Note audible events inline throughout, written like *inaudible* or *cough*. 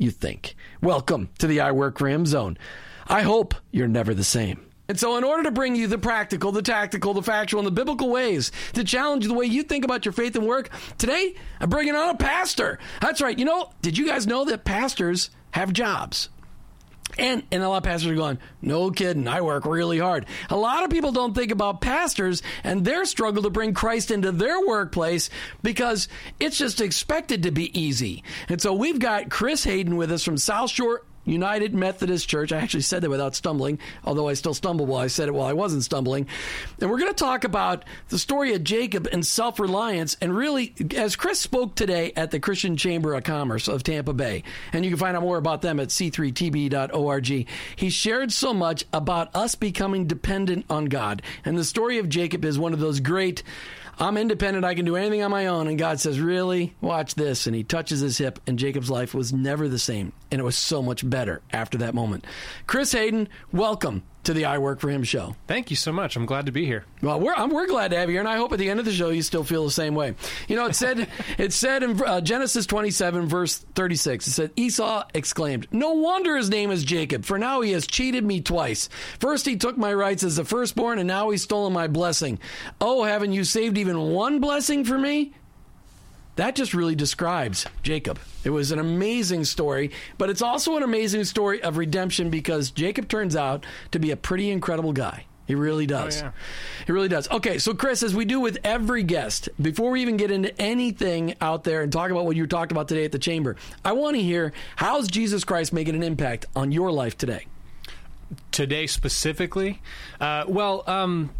you think. Welcome to the I Work Ram zone. I hope you're never the same. And so, in order to bring you the practical, the tactical, the factual, and the biblical ways to challenge the way you think about your faith and work, today I'm bringing on a pastor. That's right. You know, did you guys know that pastors have jobs? And, and a lot of pastors are going, no kidding, I work really hard. A lot of people don't think about pastors and their struggle to bring Christ into their workplace because it's just expected to be easy. And so we've got Chris Haden with us from South Shore United Methodist Church. I actually said that without stumbling, although I still stumble while I said it while I wasn't stumbling. And we're going to talk about the story of Jacob and self reliance. And really, as Chris spoke today at the Christian Chamber of Commerce of Tampa Bay, and you can find out more about them at c3tb.org, he shared so much about us becoming dependent on God. And the story of Jacob is one of those great. I'm independent. I can do anything on my own. And God says, Really? Watch this. And he touches his hip, and Jacob's life was never the same. And it was so much better after that moment. Chris Haden, welcome to the I Work for Him show. Thank you so much. I'm glad to be here. Well, we're I'm, we're glad to have you here, and I hope at the end of the show you still feel the same way. You know, it said *laughs* it said in uh, Genesis 27 verse 36. It said Esau exclaimed, "No wonder his name is Jacob, for now he has cheated me twice. First he took my rights as the firstborn, and now he's stolen my blessing. Oh, haven't you saved even one blessing for me?" That just really describes Jacob. It was an amazing story, but it's also an amazing story of redemption because Jacob turns out to be a pretty incredible guy. He really does. Oh, yeah. He really does. Okay, so Chris, as we do with every guest, before we even get into anything out there and talk about what you talked about today at the chamber, I want to hear how's Jesus Christ making an impact on your life today? Today specifically, uh, well, um,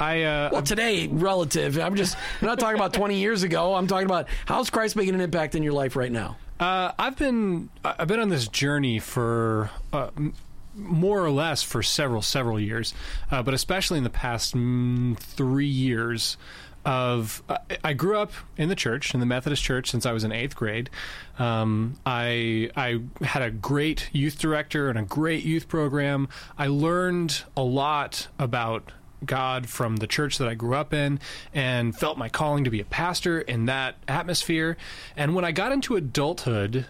I uh, Well, today, relative. I'm just I'm not talking about 20 years ago. I'm talking about how's Christ making an impact in your life right now? uh, I've been I've been on this journey for. Uh, more or less for several several years, uh, but especially in the past mm, three years. Of I I grew up in the church, in the Methodist church, since I was in eighth grade. Um, I I had a great youth director and a great youth program. I learned a lot about God from the church that I grew up in and felt my calling to be a pastor in that atmosphere. And when I got into adulthood,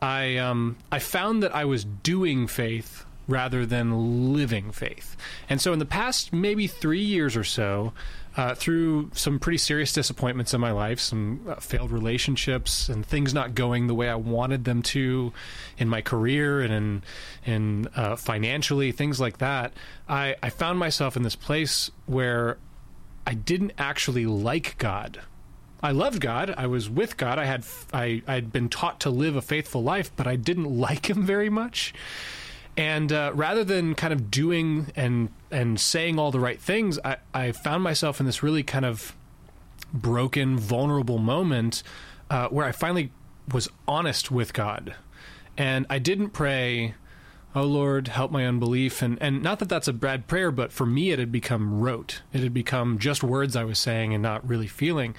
I um, I found that I was doing faith rather than living faith. And so in the past maybe 3 years or so, uh, through some pretty serious disappointments in my life, some uh, failed relationships, and things not going the way I wanted them to in my career and in, in uh, financially, things like that. I, I found myself in this place where I didn't actually like God. I loved God. I was with God. I had I I'd been taught to live a faithful life, but I didn't *laughs* like Him very much. And uh, rather than kind of doing and and saying all the right things, I, I found myself in this really kind of broken, vulnerable moment uh, where I finally was honest with God, and I didn't pray. Oh Lord, help my unbelief, and and not that that's a bad prayer, but for me it had become rote. It had become just words I was saying and not really feeling.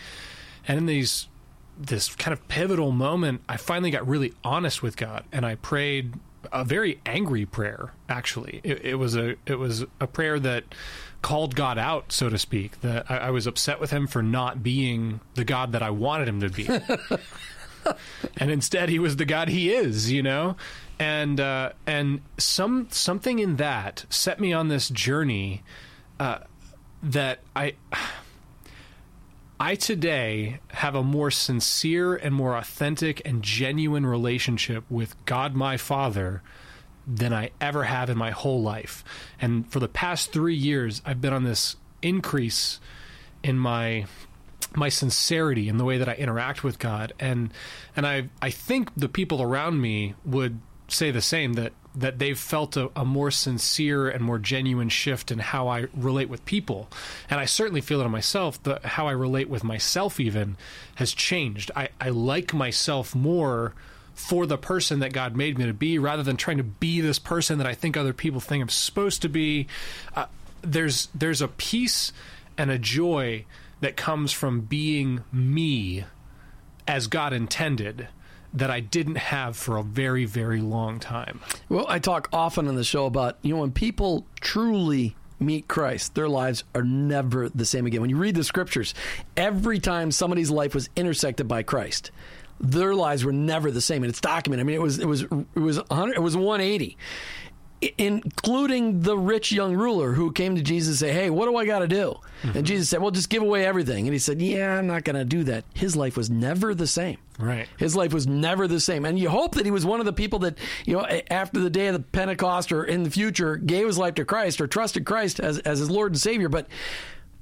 And in these this kind of pivotal moment, I finally got really honest with God, and I prayed a very angry prayer. Actually, it, it was a it was a prayer that called God out, so to speak. That I, I was upset with Him for not being the God that I wanted Him to be, *laughs* and instead He was the God He is. You know, and uh, and some something in that set me on this journey uh, that I. I today have a more sincere and more authentic and genuine relationship with God my Father than I ever have in my whole life. And for the past 3 years I've been on this increase in my my sincerity in the way that I interact with God and and I I think the people around me would say the same that that they've felt a, a, more sincere and more genuine shift in how I relate with people. And I certainly feel it in myself. The, how I relate with myself, even, has changed. I, I like myself more for the person that God made me to be rather than trying to be this person that I think other people think I'm supposed to be. Uh, there's, there's a peace and a joy that comes from being me as God intended that I didn't have for a very, very long time. Well, I talk often on the show about, you know, when people truly meet Christ, their lives are never the same again. When you read the scriptures, every time somebody's life was intersected by Christ, their lives were never the same, and it's documented. I mean, it was it was it was 100, it was 180 including the rich young ruler who came to Jesus and say, "Hey, what do I got to do?" Mm-hmm. And Jesus said, "Well, just give away everything." And he said, "Yeah, I'm not going to do that." His life was never the same. Right. His life was never the same. And you hope that he was one of the people that, you know, after the day of the Pentecost or in the future gave his life to Christ or trusted Christ as as his Lord and Savior, but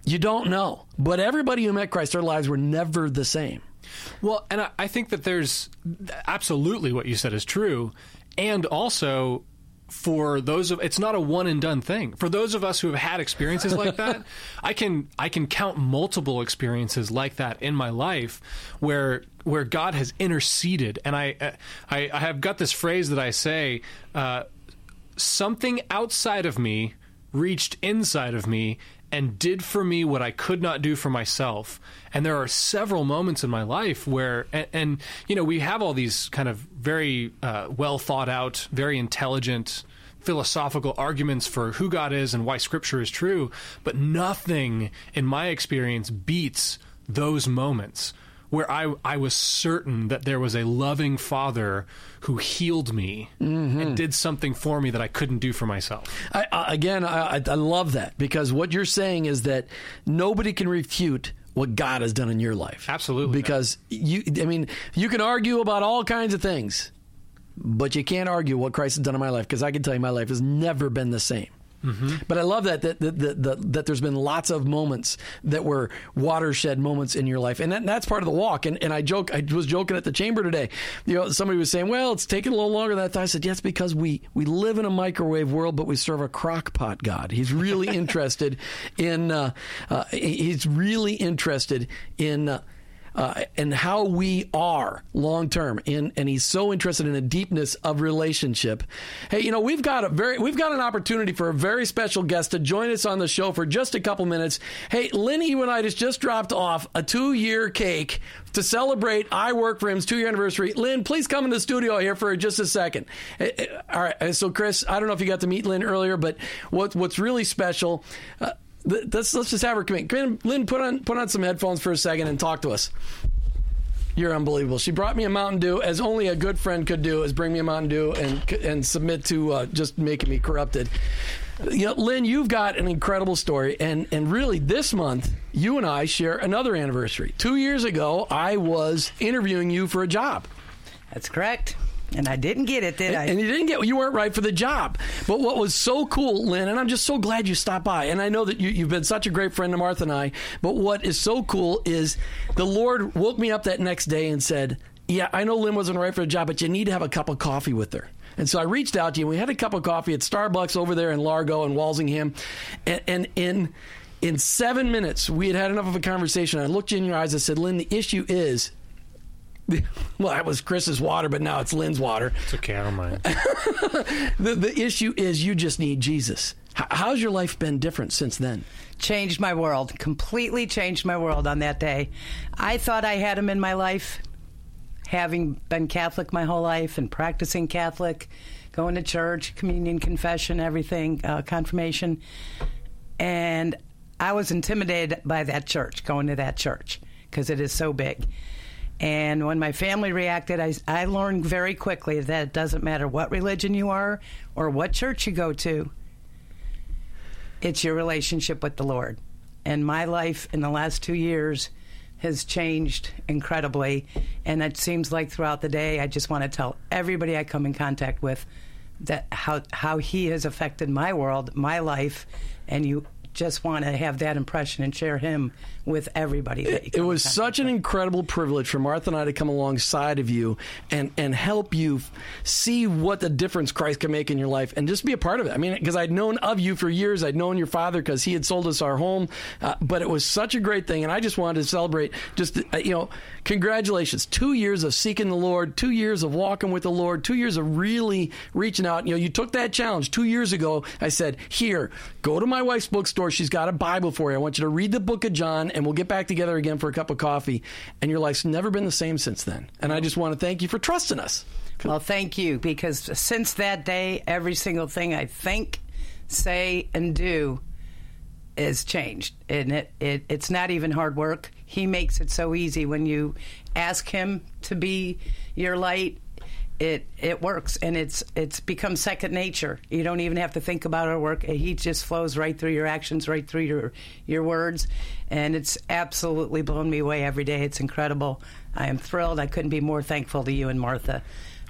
you don't know. But everybody who met Christ, their lives were never the same. Well, and I, I think that there's absolutely what you said is true. And also, for those of it's not a one and done thing. For those of us who have had experiences like that, *laughs* I can I can count multiple experiences like that in my life where where God has interceded, and I I, I have got this phrase that I say, uh, something outside of me reached inside of me and did for me what I could not do for myself. And there are several moments in my life where, and, and you know, we have all these kind of very uh, well thought out, very intelligent philosophical arguments for who God is and why Scripture is true, but nothing in my experience beats those moments where I, I was certain that there was a loving father who healed me mm-hmm. and did something for me that I couldn't do for myself. I, again, I, I love that because what you're saying is that nobody can refute what God has done in your life. Absolutely. Because you, I mean, you can argue about all kinds of things, but you can't argue what Christ has done in my life because I can tell you my life has never been the same. Mm-hmm. But I love that that, that that, that that there's been lots of moments that were watershed moments in your life, and that, that's part of the walk. And, and I joke, I was joking at the chamber today. You know, somebody was saying, "Well, it's taking a little longer than that." I said, "Yes, because we we live in a microwave world, but we serve a crock pot God. He's really *laughs* interested in uh, uh, he's really interested in." Uh, uh, and how we are long term. And and he's so interested in the deepness of relationship. Hey, you know we've got a very we've got an opportunity for a very special guest to join us on the show for just a couple minutes. Hey, Lynn Ewanitis just dropped off a two year cake to celebrate I Work for Him's two year anniversary. Lynn, please come in the studio here for just a second. All right. So, Chris, I don't know if you got to meet Lynn earlier, but what, what's really special, uh, let's let's just have her come in. Lynn, put on put on some headphones for a second and talk to us. You're unbelievable. She brought me a Mountain Dew, as only a good friend could do, is bring me a Mountain Dew and and submit to uh, just making me corrupted. You know, Lynn, you've got an incredible story, and and really this month you and I share another anniversary. Two years ago, I was interviewing you for a job. That's correct. And I didn't get it, did I? And you didn't get you weren't right for the job. But what was so cool, Lynn, and I'm just so glad you stopped by. And I know that you, you've been such a great friend to Martha and I. But what is so cool is the Lord woke me up that next day and said, "Yeah, I know Lynn wasn't right for the job, but you need to have a cup of coffee with her." And so I reached out to you. and We had a cup of coffee at Starbucks over there in Largo and Walsingham, and, and in in seven minutes we had had enough of a conversation. I looked you in your eyes. I said, "Lynn, the issue is." *laughs* Well, that was Chris's water, but now it's Lynn's water. It's okay, I don't mind. The, the issue is you just need Jesus. H- how's your life been different since then? changed my world, completely changed my world on that day. I thought I had him in my life, having been Catholic my whole life and practicing Catholic, going to church, communion, confession, everything, uh, confirmation. And I was intimidated by that church, going to that church, because it is so big. And when my family reacted, I, I learned very quickly that it doesn't matter what religion you are or what church you go to it's your relationship with the Lord. And my life in the last two years has changed incredibly. And it seems like throughout the day, I just want to tell everybody I come in contact with that how how He has affected my world, my life, and you just want to have that impression and share Him with everybody. That you It was such an incredible privilege for Martha and I to come alongside of you and, and help you f- see what the difference Christ can make in your life and just be a part of it. I mean, because I'd known of you for years. I'd known your father because he had sold us our home. Uh, but it was such a great thing. And I just wanted to celebrate just, uh, you know, congratulations. Two years of seeking the Lord, two years of walking with the Lord, two years of really reaching out. You know, you took that challenge two years ago. I said, here, go to my wife's bookstore. She's got a Bible for you. I want you to read the book of John and we'll get back together again for a cup of coffee. And your life's never been the same since then. And I just want to thank you for trusting us. Well, thank you, because since that day, every single thing I think, say, and do is changed. And it, it it's not even hard work. He makes it so easy when you ask him to be your light. It it works and it's it's become second nature. You don't even have to think about our work. He just flows right through your actions, right through your your words, and it's absolutely blown me away every day. It's incredible. I am thrilled. I couldn't be more thankful to you and Martha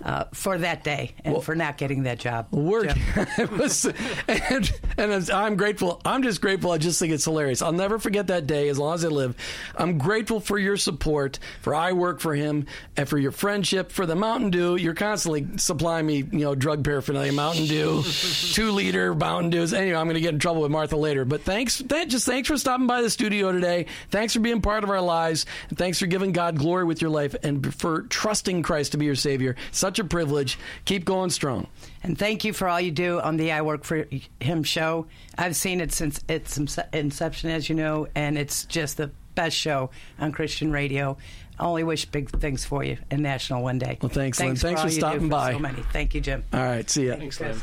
uh, for that day and for not getting that job. Work. *laughs* Was, and, and I'm grateful. I'm just grateful. I just think it's hilarious. I'll never forget that day as long as I live. I'm grateful for your support, for I work for him, and for your friendship, for the Mountain Dew. You're constantly supplying me, you know, drug paraphernalia, Mountain Dew, *laughs* two liter Mountain Dews. Anyway, I'm going to get in trouble with Martha later. But thanks, that, just thanks for stopping by the studio today. Thanks for being part of our lives, and thanks for giving God glory with your life, and for trusting Christ to be your Savior. Such a privilege. Keep going strong. And thank you for all you do on the I Work for Him show. I've seen it since its inception, as you know, and it's just the best show on Christian radio. I only wish big things for you in National one day. Well, thanks, Lynn. Thanks all for stopping by. So many. Thank you, Jim. All right, see ya. Thanks, Lynn.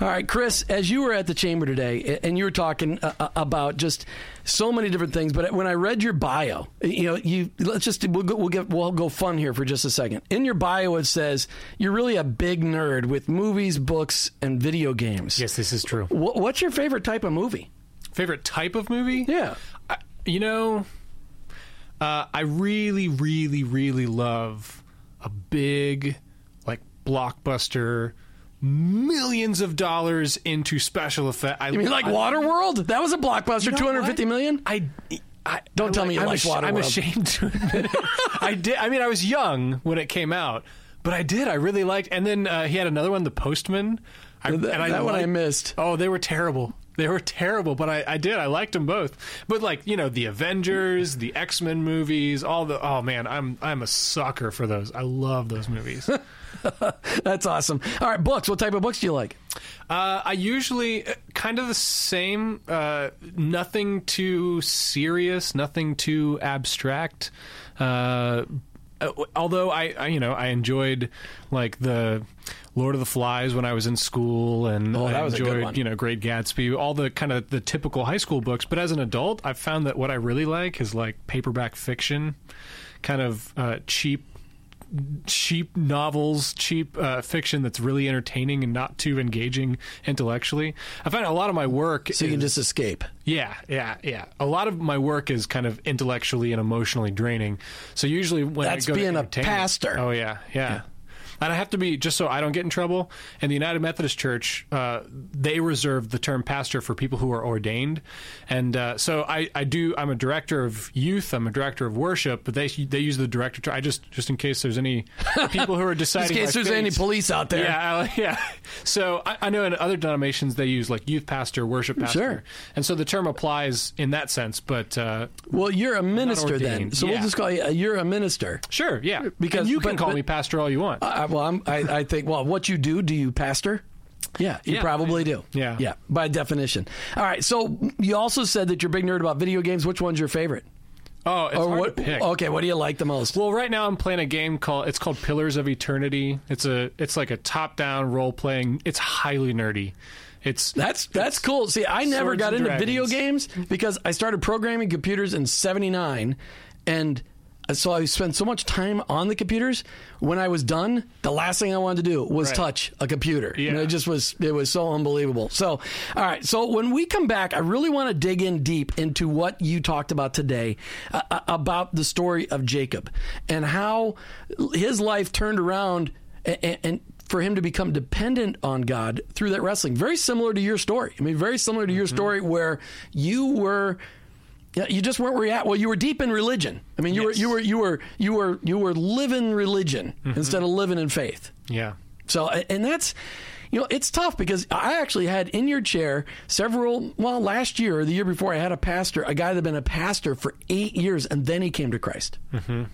All right, Chris, as you were at the chamber today, and you were talking uh, uh, about just so many different things, but when I read your bio, you know, you let's just we'll go, we'll get we'll go fun here for just a second. In your bio, it says you're really a big nerd with movies, books, and video games. Yes, this is true. Wh- What's your favorite type of movie? Favorite type of movie? Yeah. I, you know, uh, I really, really, really love a big, like blockbuster, millions of dollars into special effects. I You mean like I, Waterworld? That was a blockbuster, You know two hundred fifty million. I, I Don't I tell me you I'm like ash- I'm ashamed to admit it. I did. I mean, I was young when it came out, but I did. I really liked. And then uh, he had another one, The Postman. I, That- and I that one I missed. Oh, they were terrible. They were terrible, but I, I did. I liked them both. But like you know, the Avengers, the X Men movies, all the oh man, I'm I'm a sucker for those. I love those movies. *laughs* That's awesome. All right, books. What type of books do you like? Uh, I usually uh, kind of the same. Uh, nothing too serious, nothing too abstract. Uh, uh, although I, I, you know, I enjoyed like the Lord of the Flies when I was in school, and Oh, I was a good enjoyed you know Great Gatsby, all the kind of the typical high school books. But as an adult, I've found that what I really like is like paperback fiction, kind of uh, cheap cheap novels, cheap uh, fiction that's really entertaining and not too engaging intellectually. I find a lot of my work. So you can is- just escape. yeah, yeah, yeah. A lot of my work is kind of intellectually and emotionally draining. So usually when That's I go to being a pastor. Oh yeah, yeah. And I have to be just so I don't get in trouble. In the United Methodist Church, uh, they reserve the term pastor for people who are ordained, and uh, so I, I do. I'm a director of youth. I'm a director of worship, but they they use the director. ter- I just just in case there's any people who are *laughs* deciding. Just in case there's any police out there. Yeah, I- *laughs* yeah. So I, I know in other denominations they use like youth pastor, worship pastor, Sure. and so the term applies in that sense. But uh, Well, you're a minister then. So we'll just call you, you're a minister. sure, yeah, Because- And you can but- call but- me pastor all you want. I, well, I'm, I, I think, well, what you do, do you pastor? Yeah, you Yeah. probably do. Yeah. Yeah, by definition. All right, so you also said that you're a big nerd about video games. Which one's your favorite? oh, it's or hard what? to pick. Okay, what do you like the most? Well, right now I'm playing a game called it's called Pillars of Eternity. It's a it's like a top down role playing. It's highly nerdy. It's That's that's cool. See, I never got and into video games because I started programming computers in '79, and so I spent so much time on the computers. When I was done, the last thing I wanted to do was Right. touch a computer. Yeah. And it just was it was so unbelievable. So, all right. So when we come back, I really want to dig in deep into what you talked about today uh, uh, about the story of Jacob and how his life turned around and, and for him to become dependent on God through that wrestling. Very similar to your story. I mean, very similar to your story where you were. Yeah, you just weren't where you at. Well, you were deep in religion. I mean, you Yes. were you were you were you were you were living religion mm-hmm. instead of living in faith. yeah. So, and that's, you know, it's tough because I actually had in your chair several, well, last year or the year before, I had a pastor, a guy that had been a pastor for eight years, and then he came to Christ. Mm-hmm.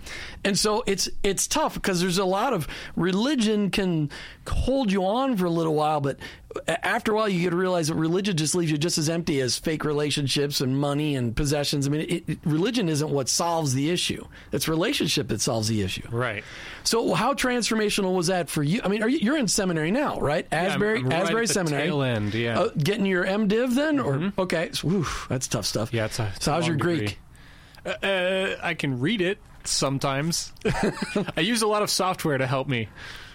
And so it's it's tough because there's a lot of religion can hold you on for a little while, but after a while you get to realize that religion just leaves you just as empty as fake relationships and money and possessions. I mean, it, it- religion isn't what solves the issue; it's relationship that solves the issue. Right. So, how transformational was that for you? I mean, are you, you're in seminary now, right? I'm- Asbury, I'm right Asbury Seminary. tail end, yeah. Mm-hmm. Uh, getting your MDiv then, or okay? So, oof, that's tough stuff. Yeah, it's a- it's so, how's your Greek? Uh, I can read it sometimes. *laughs* I use a lot of software to help me.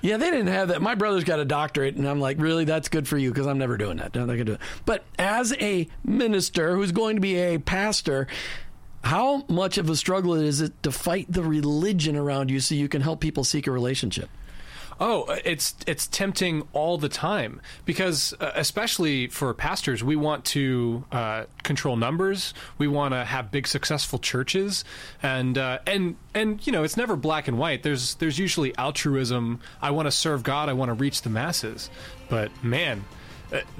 Yeah, they didn't have that. My brother's got a doctorate, and I'm like, really, that's good for you because I'm never doing that. No, they can do it. But as a minister who's going to be a pastor, how much of a struggle is it to fight the religion around you so you can help people seek a relationship? Oh, it's it's tempting all the time because, uh, especially for pastors, we want to uh, control numbers. We want to have big, successful churches, and uh, and and you know, it's never black and white. There's there's usually altruism. I want to serve God. I want to reach the masses. But man,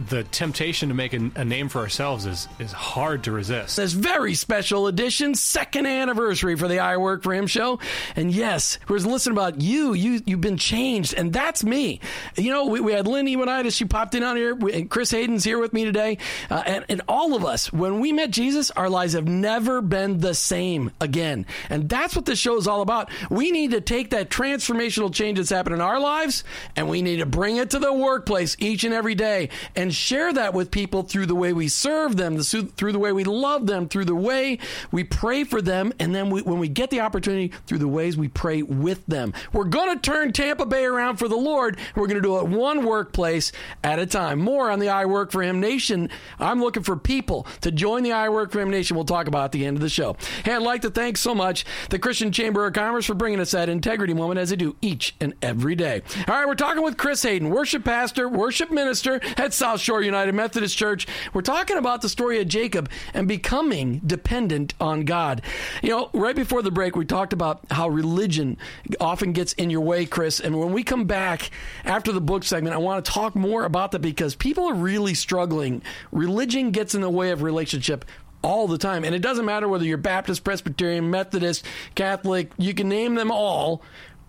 the temptation to make a, a name for ourselves is is hard to resist. this very special edition, second anniversary for the I Work for Him show. And yes, we're listening about you. You you've been changed, and that's me. You know, we, we had Lindy Unitas. She popped in on here. We, and Chris Haden's here with me today, uh, and, and all of us. When we met Jesus, our lives have never been the same again, and that's what this show is all about. We need to take that transformational change that's happened in our lives, and we need to bring it to the workplace each and every day, and share that with people through the way we serve them, through the way we love them, through the way we pray for them, and then we, when we get the opportunity, through the ways we pray with them. We're going to turn Tampa Bay around for the Lord. We're going to do it one workplace at a time. More on the I Work for Him Nation. I'm looking for people to join the I Work for Him Nation. We'll talk about at the end of the show. Hey, I'd like to thank so much the Christian Chamber of Commerce for bringing us that integrity moment as they do each and every day. All right, we're talking with Chris Haden, worship pastor, worship minister at South Shore United Methodist Church. We're talking about the story of Jacob and becoming dependent on God. You know, right before the break, we talked about how religion often gets in your way, Chris. And when we come back after the book segment, I want to talk more about that because people are really struggling. Religion gets in the way of relationship all the time. And it doesn't matter whether you're Baptist, Presbyterian, Methodist, Catholic, you can name them all.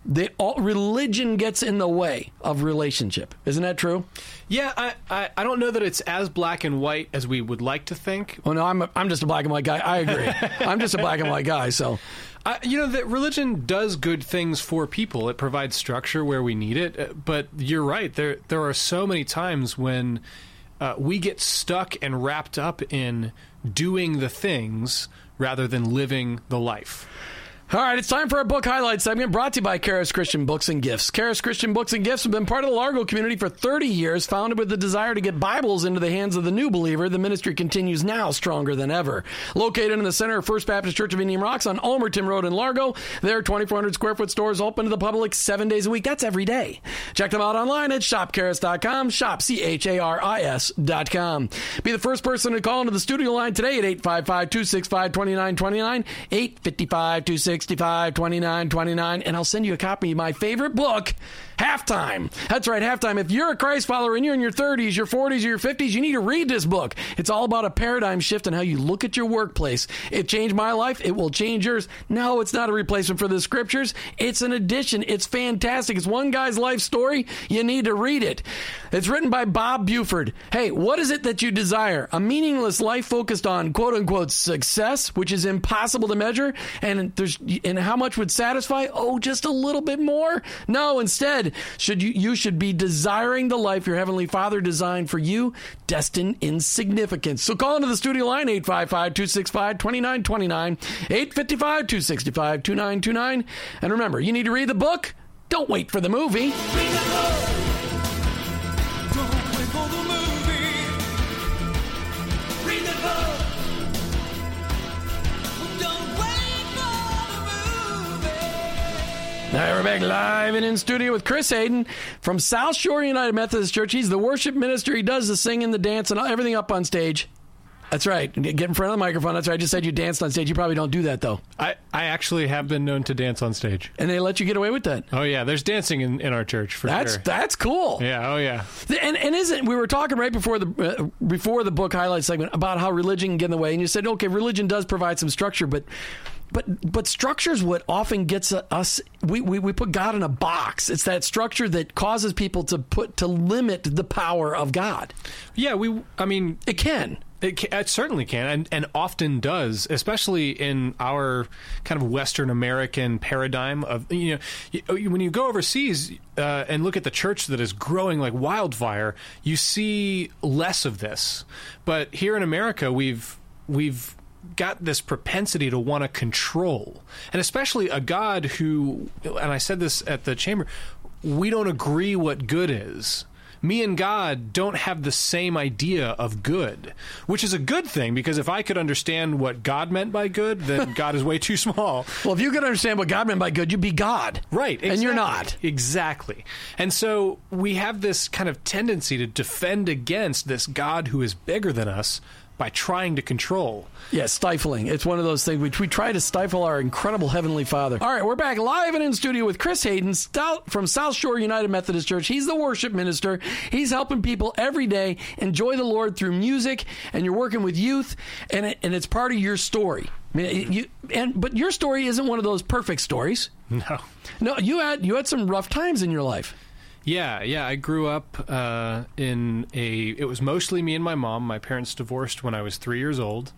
They all religion gets in the way of relationship. Isn't that true? Yeah, I, I I don't know that it's as black and white as we would like to think. Oh no, I'm a, I'm just a black and white guy. I agree. *laughs* I'm just a black and white guy. So I, you know that religion does good things for people. It provides structure where we need it. uh, But you're right. There there are so many times when uh, we get stuck and wrapped up in doing the things rather than living the life. All right, it's time for our book highlight segment brought to you by Charis Christian Books and Gifts. Charis Christian Books and Gifts have been part of the Largo community for 30 years, founded with the desire to get Bibles into the hands of the new believer. The ministry continues now stronger than ever. Located in the center of First Baptist Church of Indian Rocks on Ulmerton Road in Largo, their 2,400 square foot stores open to the public seven days a week. That's every day. Check them out online at shopcharis.com, shop C-H-A-R-I-S.com. Be the first person to call into the studio line today at 855-265-2929, 855-265 2929 and I'll send you a copy of my favorite book, Halftime. That's right, Halftime. If you're a Christ follower and you're in your 30s, your 40s, or your 50s, you need to read this book. It's all about a paradigm shift in how you look at your workplace. It changed my life. It will change yours. No, it's not a replacement for the scriptures. It's an addition. It's fantastic. It's one guy's life story. You need to read it. It's written by Bob Buford. Hey, what is it that you desire? A meaningless life focused on quote unquote success, which is impossible to measure, and there's and how much would satisfy? Oh, just a little bit more? No, instead, should you you should be desiring the life your heavenly Father designed for you, destined in significance. So call into the studio line 855-265-2929, 855-265-2929. And remember, you need to read the book. Don't wait for the movie. Now we're back live and in studio with Chris Haden from South Shore United Methodist Church. He's the worship minister. He does the singing, the dance, and everything up on stage. That's right. Get in front of the microphone. That's right. I just said you danced on stage. You probably don't do that though. I, I actually have been known to dance on stage. And they let you get away with that. Oh yeah, there's dancing in, in our church for That's sure. that's cool. yeah, oh yeah. And and isn't we were talking right before the uh, before the book highlight segment about how religion can get in the way, and you said okay, religion does provide some structure, but. But but structure is what often gets us. We, we we put God in a box. It's that structure that causes people to put to limit the power of God. Yeah, we. I mean, It can. It, ca it certainly can, and, and often does, especially in our kind of Western American paradigm of you know you, when you go overseas uh, and look at the church that is growing like wildfire, you see less of this. But here in America, we've we've got this propensity to want to control, and especially a God who, and I said this at the chamber, we don't agree what good is me and God don't have the same idea of good, which is a good thing because if I could understand what God meant by good, then *laughs* God is way too small. Well, if you could understand what God meant by good, you'd be God. Right. And you're not. Exactly. And so we have this kind of tendency to defend against this God who is bigger than us by trying to control. Yeah, stifling. It's one of those things which we try to stifle our incredible Heavenly Father. All right, we're back live and in studio with Chris Haden stout from South Shore United Methodist Church. He's the worship minister. He's helping people every day enjoy the Lord through music, and you're working with youth, and it, and it's part of your story. I mean, you and but your story isn't one of those perfect stories. No. No, you had you had some rough times in your life. Yeah, yeah. I grew up uh, in a. It was mostly me and my mom. My parents divorced when I was three years old.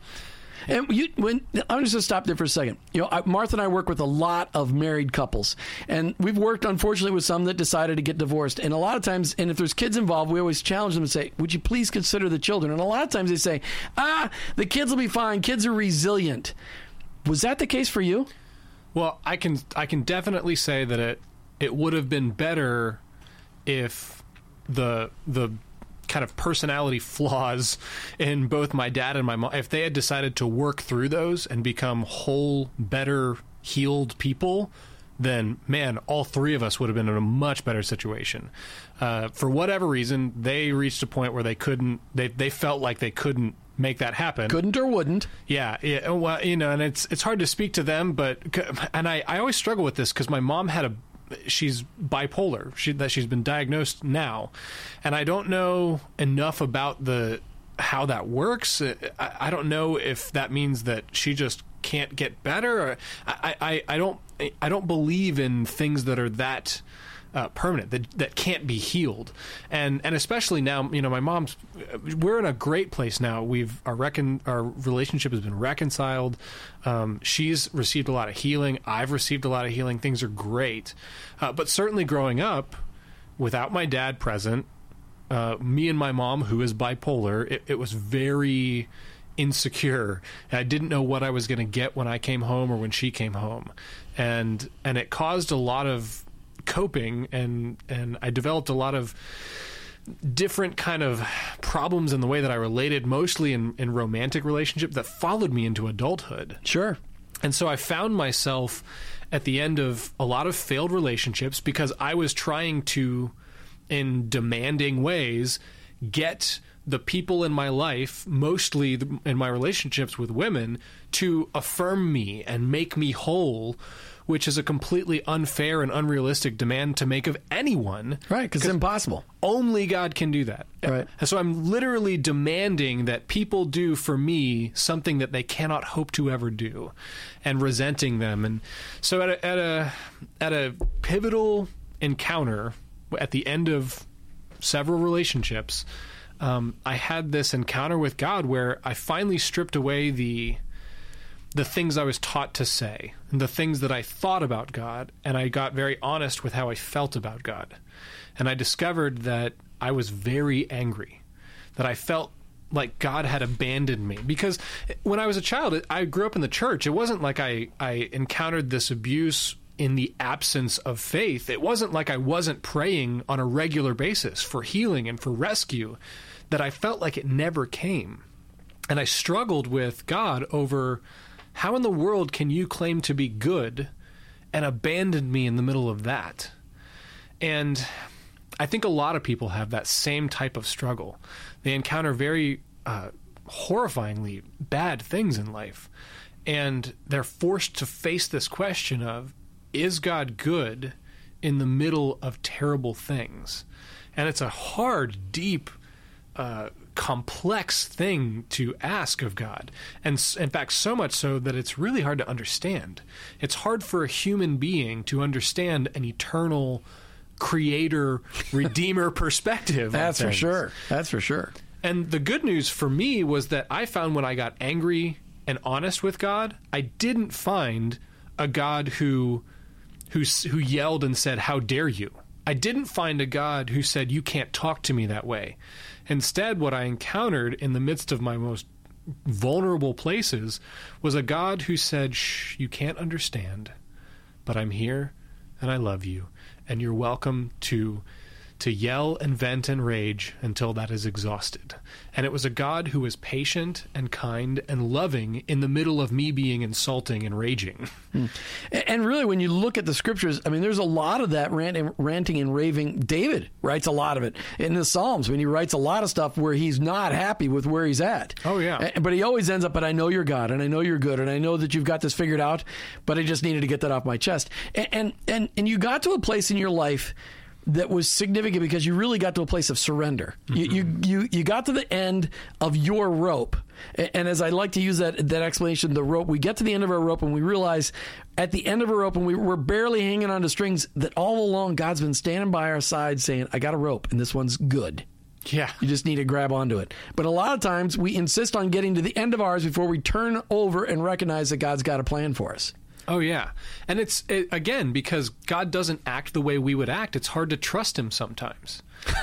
And you, when I'm just gonna stop there for a second. You know, I, Martha and I work with a lot of married couples, and we've worked unfortunately with some that decided to get divorced. And a lot of times, and if there's kids involved, we always challenge them and say, "Would you please consider the children?" And a lot of times they say, "Ah, the kids will be fine. Kids are resilient." Was that the case for you? Well, I can I can definitely say that it it would have been better if the the kind of personality *laughs* flaws in both my dad and my mom if they had decided to work through those and become whole better healed people then man all three of us would have been in a much better situation uh, for whatever reason they reached a point where they couldn't they, they felt like they couldn't make that happen Couldn't or wouldn't? yeah, yeah. Well, you know, and it's it's hard to speak to them, but and I, I always struggle with this because my mom had a she's bipolar. She that she's been diagnosed now, and I don't know enough about the how that works. I, I don't know if that means that she just can't get better. Or, I, I I don't I don't believe in things that are that uh, permanent that that can't be healed, and and especially now, you know, my mom's. We're in a great place now. We've our recon our relationship has been reconciled. Um, she's received a lot of healing. I've received a lot of healing. Things are great, uh, but certainly growing up without my dad present, uh, me and my mom, who is bipolar, it, it was very insecure. I didn't know what I was going to get when I came home or when she came home. and and it caused a lot of coping and and I developed a lot of different kind of problems in the way that I related mostly in, in romantic relationship that followed me into adulthood. Sure. And so I found myself at the end of a lot of failed relationships because I was trying to, in demanding ways, get the people in my life, mostly in my relationships with women, to affirm me and make me whole, which is a completely unfair and unrealistic demand to make of anyone. Right, because it's impossible. Only God can do that. Right. And so I'm literally demanding that people do for me something that they cannot hope to ever do and resenting them. And so at a, at a, at a pivotal encounter at the end of several relationships, um, I had this encounter with God where I finally stripped away the the things I was taught to say, and the things that I thought about God, and I got very honest with how I felt about God. And I discovered that I was very angry, that I felt like God had abandoned me. Because when I was a child, I grew up in the church. It wasn't like I, I encountered this abuse in the absence of faith. It wasn't like I wasn't praying on a regular basis for healing and for rescue, that I felt like it never came. And I struggled with God over how in the world can you claim to be good and abandon me in the middle of that? And I think a lot of people have that same type of struggle. They encounter very uh, horrifyingly bad things in life, and they're forced to face this question of is God good in the middle of terrible things? And it's a hard, deep, uh, complex thing to ask of God. And in fact, so much so that it's really hard to understand. It's hard for a human being to understand an eternal creator, *laughs* redeemer perspective. That's for sure. That's for sure. And the good news for me was that I found when I got angry and honest with God, I didn't find a God who who who yelled and said, "How dare you?" I didn't find a God who said, "You can't talk to me that way." Instead, what I encountered in the midst of my most vulnerable places was a God who said, "Shh, you can't understand, but I'm here and I love you, and you're welcome to to yell and vent and rage until that is exhausted." And it was a God who was patient and kind and loving in the middle of me being insulting and raging. Hmm. And really, when you look at the scriptures, I mean, there's a lot of that rant, ranting and raving. David writes a lot of it in the Psalms. When he writes a lot of stuff where he's not happy with where he's at. Oh, yeah. But he always ends up, but I know you're God, and I know you're good, and I know that you've got this figured out. But I just needed to get that off my chest. And and and, and you got to a place in your life that was significant because you really got to a place of surrender. You, you mm-hmm. you you got to the end of your rope, and as I like to use that that explanation, the rope. We get to the end of our rope, and we realize at the end of our rope, and we, we're barely hanging on to strings. That all along, God's been standing by our side, saying, "I got a rope, and this one's good." Yeah. You just need to grab onto it. But a lot of times we insist on getting to the end of ours before we turn over and recognize that God's got a plan for us. Oh yeah, and it's it, again because God doesn't act the way we would act. It's hard to trust Him sometimes. *laughs*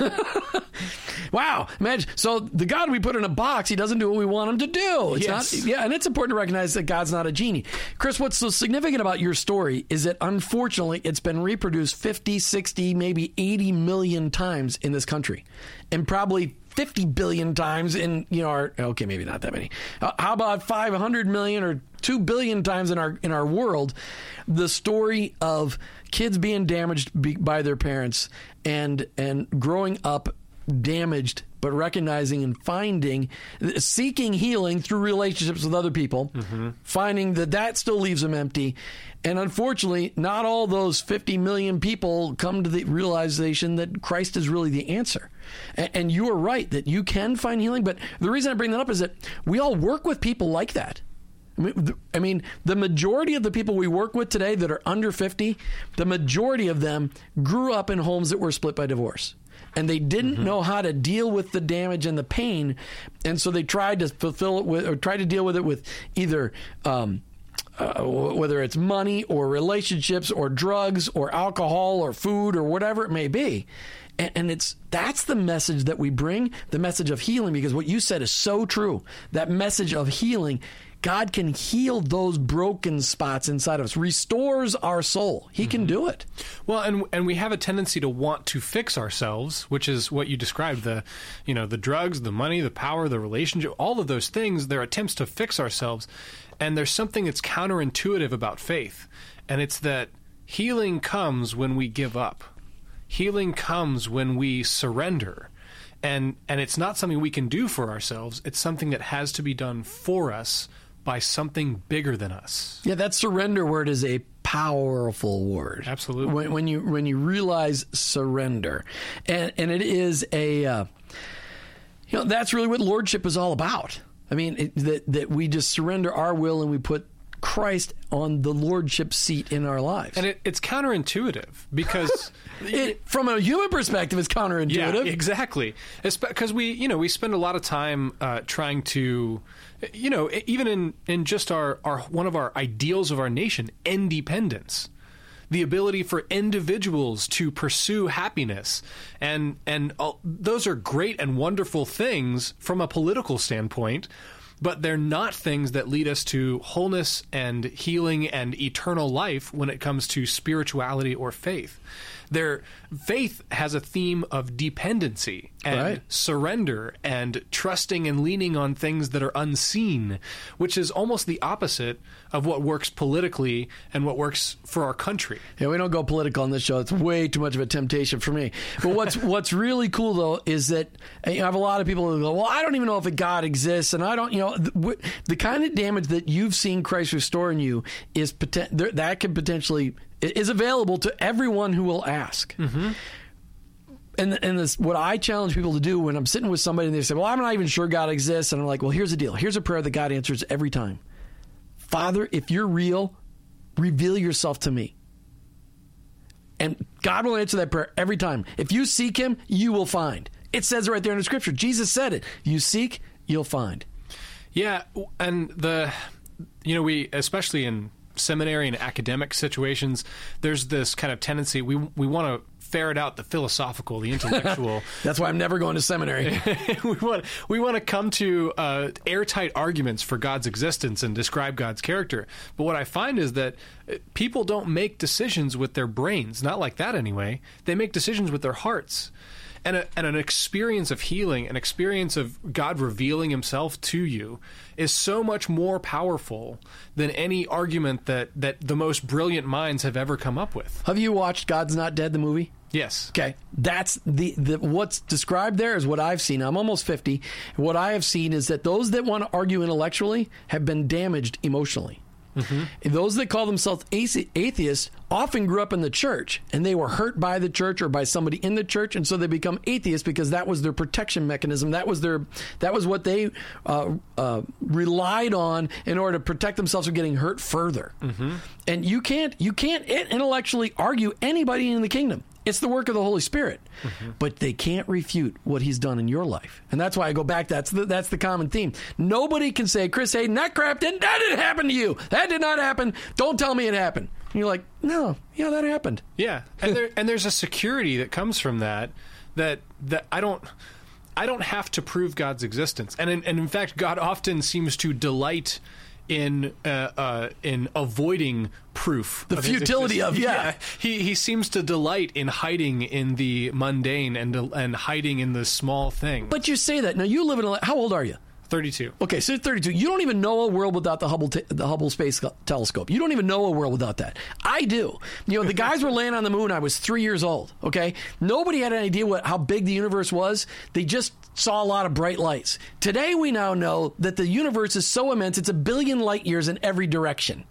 Wow, imagine. So the God we put in a box, he doesn't do what we want him to do. It's Yes. not, yeah, and it's important to recognize that God's not a genie. Chris, what's so significant about your story is that unfortunately it's been reproduced 50, 60, maybe 80 million times in this country. And probably 50 billion times in, you know, our, okay, maybe not that many. Uh, how about 500 million or 2 billion times in our in our world the story of kids being damaged be, by their parents and and growing up damaged, but recognizing and finding, seeking healing through relationships with other people, mm-hmm. finding that that still leaves them empty. And unfortunately, not all those 50 million people come to the realization that Christ is really the answer. A- And you are right that you can find healing. But the reason I bring that up is that we all work with people like that. I mean, the- I mean, the majority of the people we work with today that are under 50, the majority of them grew up in homes that were split by divorce. And they didn't know how to deal with the damage and the pain. And so they tried to fulfill it with, or tried to deal with it with either, um, uh, whether it's money or relationships or drugs or alcohol or food or whatever it may be. And, and it's that's the message that we bring, the message of healing, because what you said is so true. That message of healing God can heal those broken spots inside of us, restores our soul. He can mm-hmm. do it. Well, and and we have a tendency to want to fix ourselves, which is what you described the, you know, the drugs, the money, the power, the relationship, all of those things. They're attempts to fix ourselves, and there's something that's counterintuitive about faith, and it's that healing comes when we give up. Healing comes when we surrender. And and it's not something we can do for ourselves. It's something that has to be done for us by something bigger than us. Yeah, that surrender word is a powerful word. Absolutely. When, when you when you realize surrender, and and it is a, uh, you know, that's really what lordship is all about. I mean, it, that that we just surrender our will and we put Christ on the lordship seat in our lives. And it, it's counterintuitive because *laughs* it, from a human perspective, it's counterintuitive. Yeah, exactly. Because we, you know, we spend a lot of time uh, trying to, you know, even in in just our our one of our ideals of our nation, independence. The ability for individuals to pursue happiness, and and those are great and wonderful things from a political standpoint, but they're not things that lead us to wholeness and healing and eternal life when it comes to spirituality or faith. Their faith has a theme of dependency and Right. surrender and trusting and leaning on things that are unseen, which is almost the opposite of what works politically and what works for our country. Yeah, we don't go political on this show. It's way too much of a temptation for me. But what's *laughs* what's really cool though is that you know, I have a lot of people who go, "Well, I don't even know if a God exists," and I don't, you know, the, w- the kind of damage that you've seen Christ restore in you is poten- there- that could potentially is available to everyone who will ask. Mm-hmm. And and this, what I challenge people to do when I'm sitting with somebody and they say, "Well, I'm not even sure God exists," and I'm like, "Well, here's the deal. Here's a prayer that God answers every time. Father, if you're real, reveal yourself to me." And God will answer that prayer every time. If you seek Him, you will find. It says it right there in the Scripture. Jesus said it. You seek, you'll find. Yeah, and the you know we especially in seminary and academic situations, there's this kind of tendency we we want to ferret out the philosophical, the intellectual. *laughs* That's why I'm never going to seminary. *laughs* we want we want to come to uh, airtight arguments for God's existence and describe God's character. But what I find is that uh, people don't make decisions with their brains, not like that anyway. They make decisions with their hearts. And, a, and an experience of healing, an experience of God revealing Himself to you, is so much more powerful than any argument that, that the most brilliant minds have ever come up with. Have you watched God's Not Dead, the movie? Yes. Okay, that's the, the what's described there is what I've seen. I'm almost 50. What I have seen is that those that want to argue intellectually have been damaged emotionally. Those that call themselves athe- atheists often grew up in the church and they were hurt by the church or by somebody in the church, and so they become atheists because that was their protection mechanism. That was their that was what they uh, uh, relied on in order to protect themselves from getting hurt further. And you can't you can't intellectually argue anybody in the kingdom. It's the work of the Holy Spirit, mm-hmm. but they can't refute what He's done in your life, and that's why I go back. That's the that's the common theme. Nobody can say, "Chris Haden, that crap didn't that didn't happen to you. That did not happen. Don't tell me it happened." And you're like, "No, yeah, that happened." Yeah, and there and there's a security that comes from that that that I don't I don't have to prove God's existence, and in, and in fact, God often seems to delight in uh, uh, in avoiding proof. The of futility of- existence. yeah. He he seems to delight in hiding in the mundane and and hiding in the small thing. But you say that now. You live in a. How old are you? Thirty two. Okay, so 32. You don't even know a world without the Hubble, te- the Hubble Space Telescope. You don't even know a world without that. I do. You know, the guys were laying on the moon. I was three years old. Okay, nobody had an idea what how big the universe was. They just saw a lot of bright lights. Today, we now know that the universe is so immense; it's a billion light years in every direction.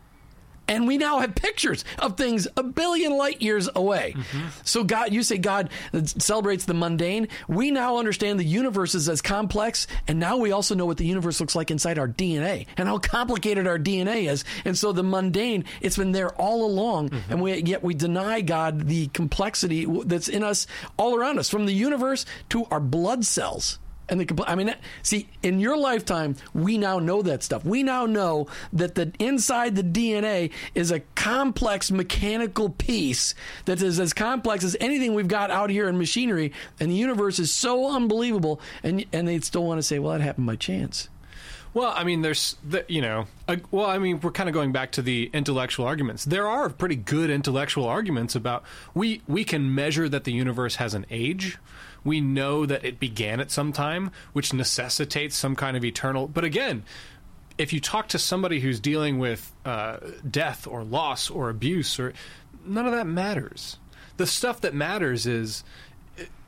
And we now have pictures of things a billion light years away. Mm-hmm. So God, you say God celebrates the mundane. We now understand the universe is as complex, and now we also know what the universe looks like inside our DNA and how complicated our DNA is. And so the mundane, it's been there all along, mm-hmm. and we, yet we deny God the complexity that's in us all around us, from the universe to our blood cells. And the compl- I mean, see, in your lifetime, we now know that stuff. We now know that the inside the DNA is a complex mechanical piece that is as complex as anything we've got out here in machinery. And the universe is so unbelievable, and and they still want to say, "Well, that happened by chance." Well, I mean, there's, the, you know, well, I mean, we're kind of going back to the intellectual arguments. There are pretty good intellectual arguments about we we can measure that the universe has an age. We know that it began at some time, which necessitates some kind of eternal. But again, if you talk to somebody who's dealing with uh, death or loss or abuse or none of that matters. The stuff that matters is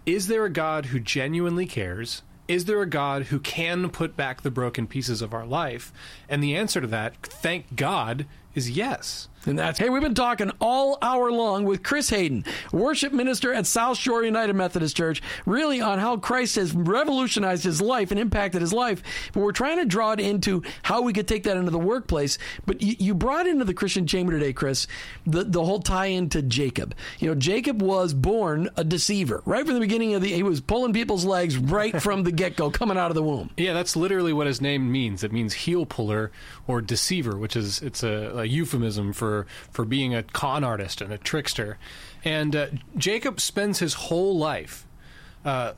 is there a God who genuinely cares? Is there a God who can put back the broken pieces of our life? And the answer to that, thank God, is yes. And that's hey, we've been talking all hour long with Chris Haden, worship minister at South Shore United Methodist Church, really on how Christ has revolutionized his life and impacted his life. But we're trying to draw it into how we could take that into the workplace. But you, you brought into the Christian Chamber today, Chris, the, the whole tie into Jacob. You know, Jacob was born a deceiver right from the beginning of the. He was pulling people's legs right from the get go, *laughs* coming out of the womb. Yeah, that's literally what his name means. It means heel puller or deceiver, which is it's a, a euphemism for for being a con artist and a trickster. And uh, Jacob spends his whole life uh,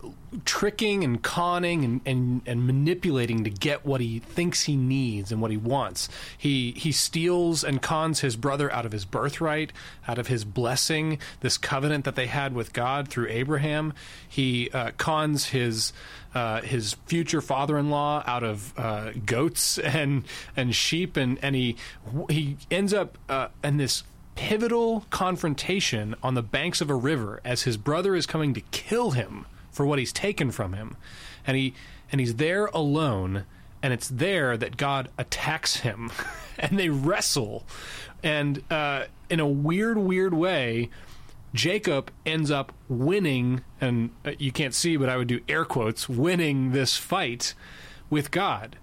tricking and conning and, and, and manipulating to get what he thinks he needs and what he wants. He he steals and cons his brother out of his birthright, out of his blessing, this covenant that they had with God through Abraham. He uh, cons his uh, his future father-in-law out of uh, goats and and sheep, and and he he ends up uh, in this pivotal confrontation on the banks of a river as his brother is coming to kill him for what he's taken from him, and he and he's there alone, and it's there that God attacks him, *laughs* and they wrestle, and uh, in a weird, weird way. Jacob ends up winning, and uh, you can't see, but I would do air quotes, winning this fight with God,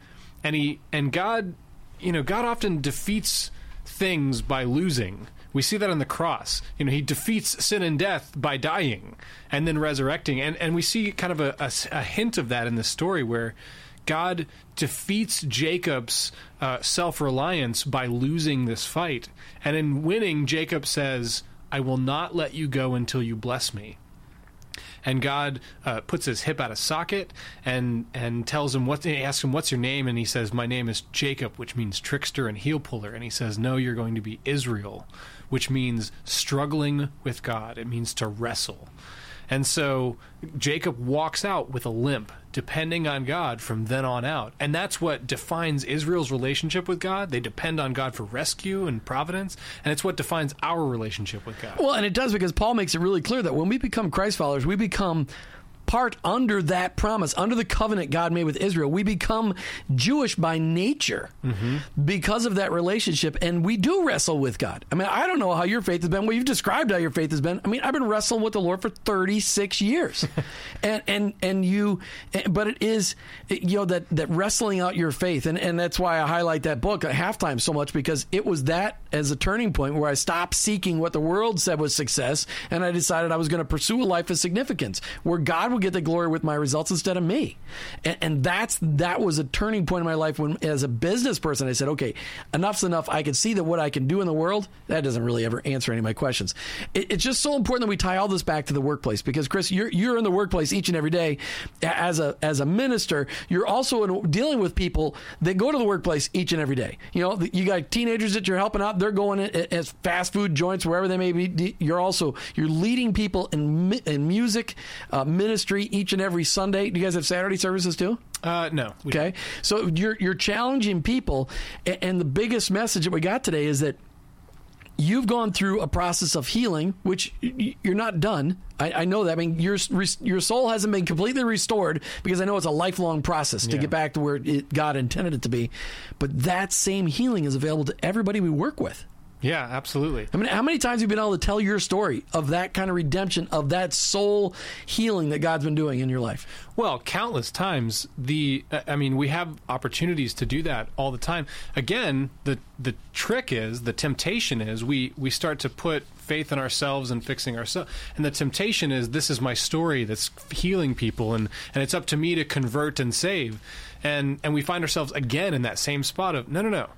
and he and God, you know, God often defeats things by losing. We see that on the cross. You know, he defeats sin and death by dying and then resurrecting, and and we see kind of a, a, a hint of that in the story where. God defeats Jacob's uh, self reliance by losing this fight. And in winning, Jacob says, I will not let you go until you bless me. And God uh, puts his hip out of socket and and tells him what he asks him what's your name? And he says my name is Jacob which means trickster and heel puller. And he says no you're going to be Israel which means struggling with God. It means to wrestle and so Jacob walks out with a limp, depending on God from then on out. And that's what defines Israel's relationship with God. They depend on God for rescue and providence. And it's what defines our relationship with God. Well, and it does because Paul makes it really clear that when we become Christ followers, we become part under that promise, under the covenant God made with Israel. We become Jewish by nature mm-hmm. because of that relationship, and we do wrestle with God. I mean, I don't know how your faith has been. Well, you've described how your faith has been. I mean, I've been wrestling with the Lord for 36 years, *laughs* and and and you, but it is you know that that wrestling out your faith, and and that's why I highlight that book at halftime so much because it was that as a turning point where I stopped seeking what the world said was success, and I decided I was going to pursue a life of significance where God would get the glory with my results instead of me, and, and that's that was a turning point in my life when, as a business person, I said, okay, enough's enough. I can see that what I can do in the world that doesn't really ever answer any of my questions. It, it's just so important that we tie all this back to the workplace because Chris, you're you're in the workplace each and every day as a as a minister. You're also in, dealing with people that go to the workplace each and every day. You know, you got teenagers that you're helping out. They're going as fast food joints wherever they may be. You're also you're leading people in in music uh, ministry each and every Sunday. Do you guys have Saturday services too? Uh, no. we don't. Okay, so you're you're challenging people, and the biggest message that we got today is that you've gone through a process of healing, which you're not done. I, I know that. I mean, your your soul hasn't been completely restored because I know it's a lifelong process to Yeah. get back to where it, God intended it to be. But that same healing is available to everybody we work with. Yeah, absolutely. I mean, how many times have you been able to tell your story of that kind of redemption, of that soul healing that God's been doing in your life? Well, countless times. The I mean, we have opportunities to do that all the time. Again, the the trick is, the temptation is, we we start to put faith in ourselves and fixing ourselves. And the temptation is, this is my story that's healing people, and and it's up to me to convert and save. And and we find ourselves again in that same spot of no, no, no.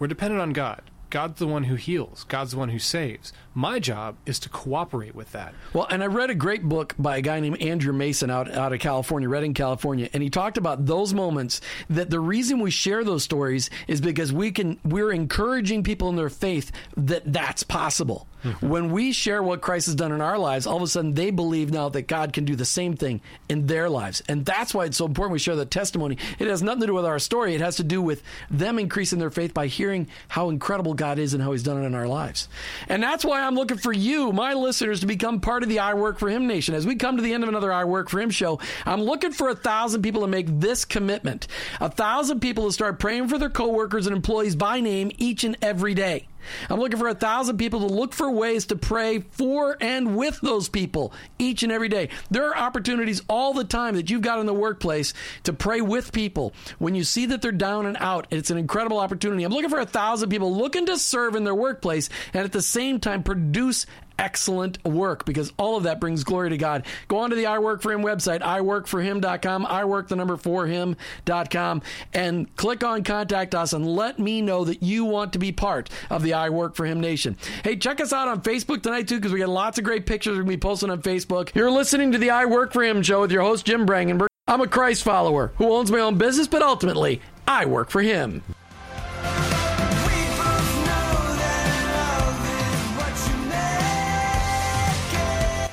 We're dependent on God. God's the one who heals. God's the one who saves. My job is to cooperate with that. Well, and I read a great book by a guy named Andrew Mason out, out of California, Redding, California, and he talked about those moments that the reason we share those stories is because we can we're encouraging people in their faith that that's possible. Mm-hmm. When we share what Christ has done in our lives, all of a sudden they believe now that God can do the same thing in their lives. And that's why it's so important we share the testimony. It has nothing to do with our story. It has to do with them increasing their faith by hearing how incredible God is and how he's done it in our lives. And that's why I'm looking for you, my listeners, to become part of the I Work for Him Nation. As we come to the end of another I Work for Him show, I'm looking for a thousand people to make this commitment. A thousand people to start praying for their coworkers and employees by name each and every day. I'm looking for a thousand people to look for ways to pray for and with those people each and every day. There are opportunities all the time that you've got in the workplace to pray with people when you see that they're down and out. It's an incredible opportunity. I'm looking for a thousand people looking to serve in their workplace and at the same time produce excellent work because all of that brings glory to God. Go on to the I Work for Him website, iworkforhim.com, I work the number for him.com, and click on contact us and let me know that you want to be part of the I Work for Him Nation. Hey, check us out on Facebook tonight too because we got lots of great pictures we're going to be posting on Facebook. You're listening to the I Work for Him show with your host, Jim Brangenberg. I'm a Christ follower who owns my own business, but ultimately, I work for Him.